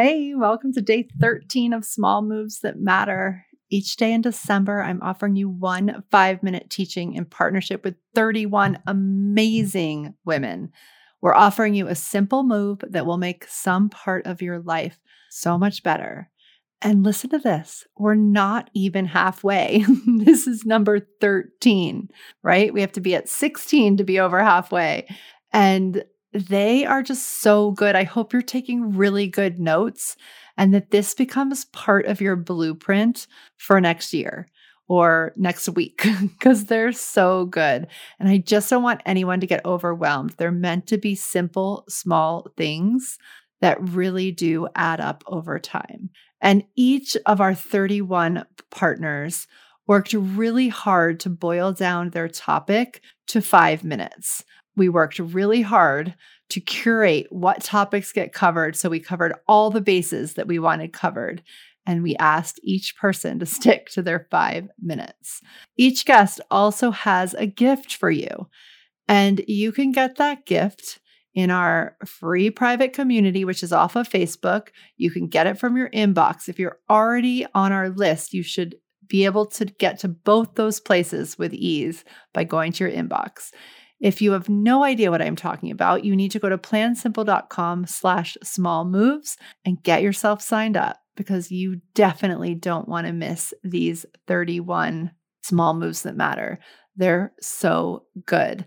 Hey, welcome to day 13 of Small Moves That Matter. Each day in December, I'm offering you one five minute teaching in partnership with 31 amazing women. We're offering you a simple move that will make some part of your life so much better. And listen to this we're not even halfway. this is number 13, right? We have to be at 16 to be over halfway. And they are just so good. I hope you're taking really good notes and that this becomes part of your blueprint for next year or next week because they're so good. And I just don't want anyone to get overwhelmed. They're meant to be simple, small things that really do add up over time. And each of our 31 partners worked really hard to boil down their topic to five minutes we worked really hard to curate what topics get covered. So we covered all the bases that we wanted covered. And we asked each person to stick to their five minutes. Each guest also has a gift for you. And you can get that gift in our free private community, which is off of Facebook. You can get it from your inbox. If you're already on our list, you should be able to get to both those places with ease by going to your inbox. If you have no idea what I'm talking about, you need to go to plansimple.com slash small moves and get yourself signed up because you definitely don't want to miss these 31 small moves that matter. They're so good.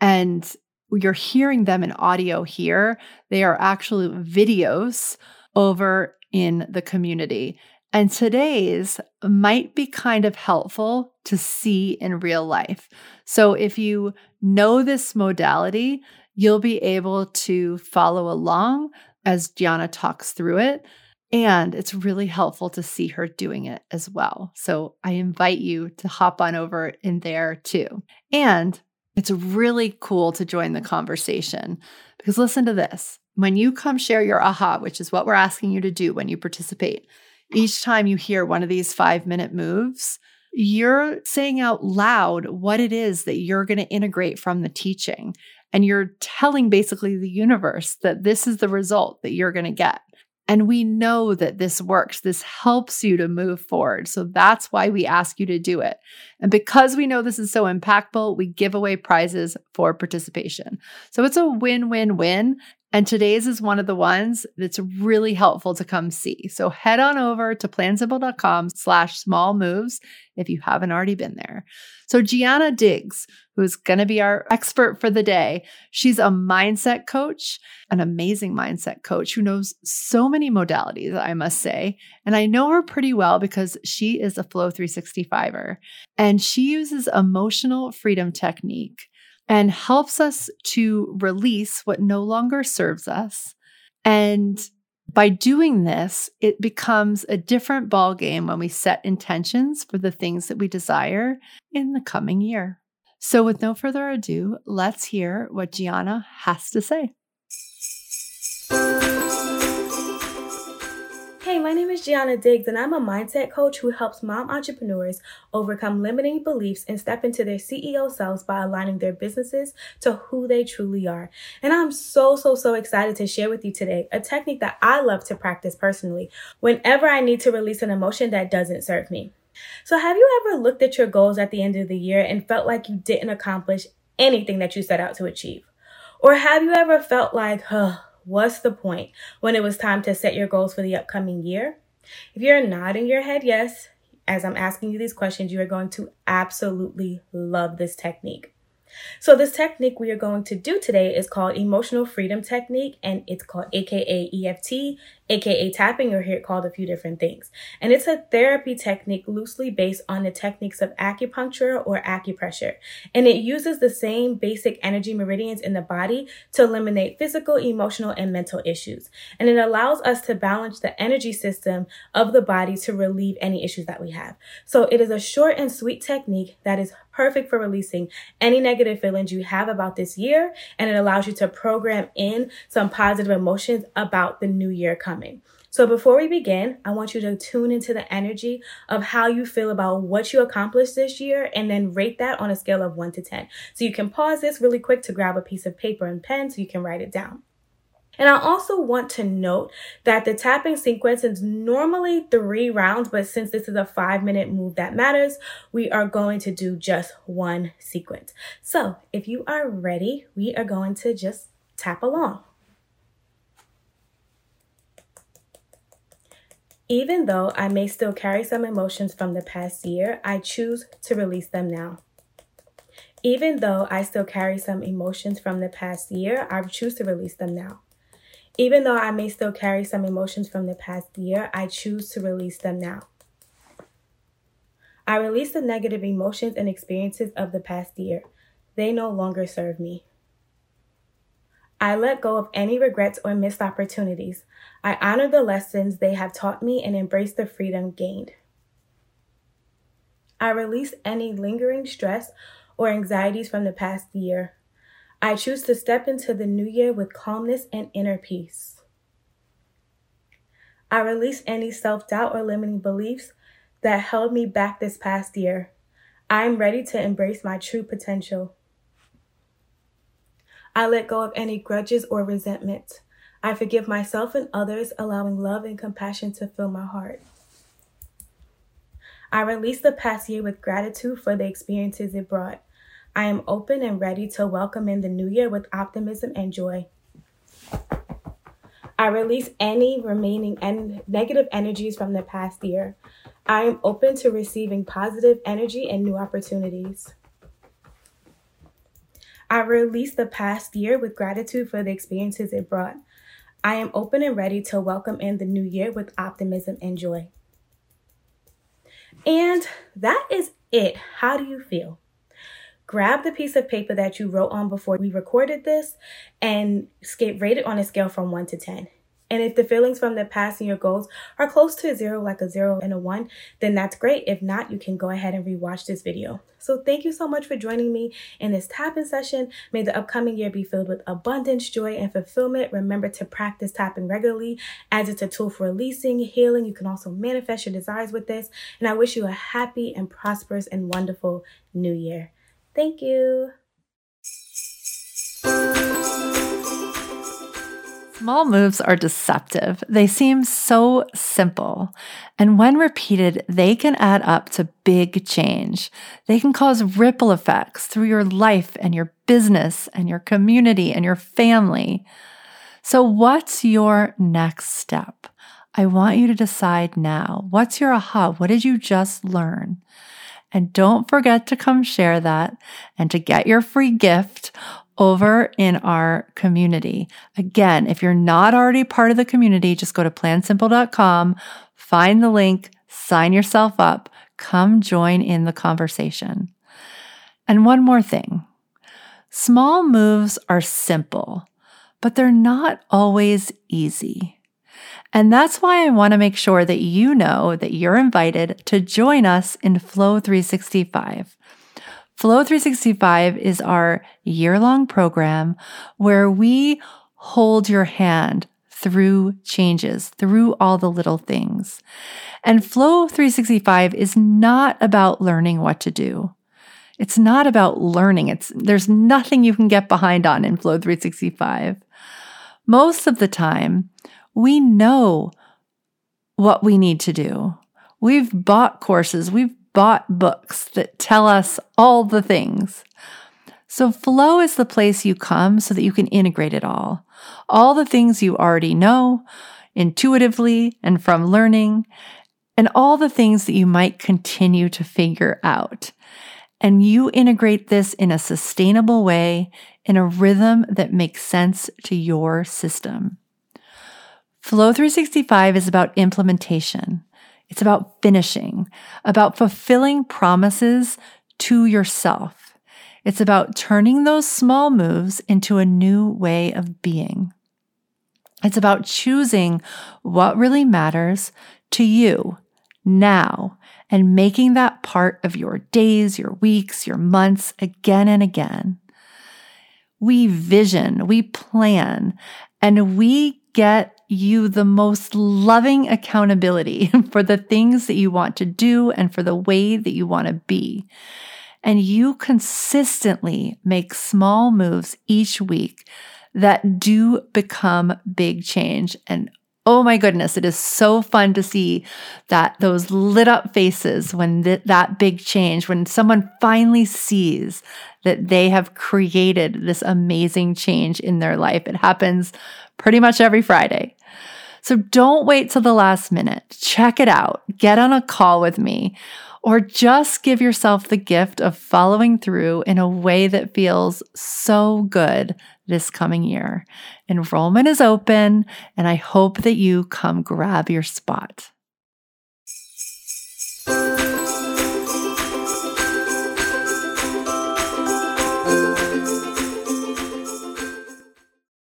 And you're hearing them in audio here. They are actually videos over in the community. And today's might be kind of helpful to see in real life. So if you know this modality, you'll be able to follow along as Gianna talks through it. And it's really helpful to see her doing it as well. So I invite you to hop on over in there too. And it's really cool to join the conversation because listen to this. When you come share your aha, which is what we're asking you to do when you participate, each time you hear one of these five minute moves, you're saying out loud what it is that you're going to integrate from the teaching. And you're telling basically the universe that this is the result that you're going to get. And we know that this works. This helps you to move forward. So that's why we ask you to do it. And because we know this is so impactful, we give away prizes for participation. So it's a win win win. And today's is one of the ones that's really helpful to come see. So head on over to plansimple.com slash small moves if you haven't already been there. So Gianna Diggs, who's going to be our expert for the day, she's a mindset coach, an amazing mindset coach who knows so many modalities, I must say. And I know her pretty well because she is a Flow 365er and she uses emotional freedom technique and helps us to release what no longer serves us. And by doing this, it becomes a different ballgame when we set intentions for the things that we desire in the coming year. So, with no further ado, let's hear what Gianna has to say. Hey, my name is Gianna Diggs, and I'm a mindset coach who helps mom entrepreneurs overcome limiting beliefs and step into their CEO selves by aligning their businesses to who they truly are. And I'm so, so, so excited to share with you today a technique that I love to practice personally whenever I need to release an emotion that doesn't serve me. So, have you ever looked at your goals at the end of the year and felt like you didn't accomplish anything that you set out to achieve? Or have you ever felt like, huh, What's the point when it was time to set your goals for the upcoming year? If you're nodding your head yes, as I'm asking you these questions, you are going to absolutely love this technique. So this technique we are going to do today is called emotional freedom technique and it's called AKA EFT, aka tapping, or hear it called a few different things. And it's a therapy technique loosely based on the techniques of acupuncture or acupressure. And it uses the same basic energy meridians in the body to eliminate physical, emotional, and mental issues. And it allows us to balance the energy system of the body to relieve any issues that we have. So it is a short and sweet technique that is perfect for releasing any negative feelings you have about this year. And it allows you to program in some positive emotions about the new year coming. So before we begin, I want you to tune into the energy of how you feel about what you accomplished this year and then rate that on a scale of 1 to 10. So you can pause this really quick to grab a piece of paper and pen so you can write it down. And I also want to note that the tapping sequence is normally three rounds, but since this is a five minute move that matters, we are going to do just one sequence. So if you are ready, we are going to just tap along. Even though I may still carry some emotions from the past year, I choose to release them now. Even though I still carry some emotions from the past year, I choose to release them now. Even though I may still carry some emotions from the past year, I choose to release them now. I release the negative emotions and experiences of the past year. They no longer serve me. I let go of any regrets or missed opportunities. I honor the lessons they have taught me and embrace the freedom gained. I release any lingering stress or anxieties from the past year. I choose to step into the new year with calmness and inner peace. I release any self doubt or limiting beliefs that held me back this past year. I am ready to embrace my true potential. I let go of any grudges or resentment. I forgive myself and others, allowing love and compassion to fill my heart. I release the past year with gratitude for the experiences it brought. I am open and ready to welcome in the new year with optimism and joy. I release any remaining en- negative energies from the past year. I am open to receiving positive energy and new opportunities. I release the past year with gratitude for the experiences it brought. I am open and ready to welcome in the new year with optimism and joy. And that is it. How do you feel? Grab the piece of paper that you wrote on before we recorded this and rate it on a scale from 1 to 10. And if the feelings from the past and your goals are close to a zero, like a zero and a one, then that's great. If not, you can go ahead and rewatch this video. So thank you so much for joining me in this tapping session. May the upcoming year be filled with abundance, joy, and fulfillment. Remember to practice tapping regularly as it's a tool for releasing, healing. You can also manifest your desires with this. And I wish you a happy and prosperous and wonderful new year. Thank you. Small moves are deceptive. They seem so simple. And when repeated, they can add up to big change. They can cause ripple effects through your life and your business and your community and your family. So, what's your next step? I want you to decide now. What's your aha? What did you just learn? And don't forget to come share that and to get your free gift over in our community. Again, if you're not already part of the community, just go to plansimple.com, find the link, sign yourself up, come join in the conversation. And one more thing small moves are simple, but they're not always easy. And that's why I want to make sure that you know that you're invited to join us in Flow 365. Flow 365 is our year long program where we hold your hand through changes, through all the little things. And Flow 365 is not about learning what to do. It's not about learning. It's there's nothing you can get behind on in Flow 365. Most of the time, we know what we need to do. We've bought courses, we've bought books that tell us all the things. So, flow is the place you come so that you can integrate it all. All the things you already know intuitively and from learning, and all the things that you might continue to figure out. And you integrate this in a sustainable way, in a rhythm that makes sense to your system. Flow 365 is about implementation. It's about finishing, about fulfilling promises to yourself. It's about turning those small moves into a new way of being. It's about choosing what really matters to you now and making that part of your days, your weeks, your months again and again. We vision, we plan, and we get you the most loving accountability for the things that you want to do and for the way that you want to be. And you consistently make small moves each week that do become big change. And oh my goodness, it is so fun to see that those lit up faces when th- that big change, when someone finally sees that they have created this amazing change in their life. It happens pretty much every Friday. So don't wait till the last minute. Check it out. Get on a call with me or just give yourself the gift of following through in a way that feels so good this coming year. Enrollment is open, and I hope that you come grab your spot.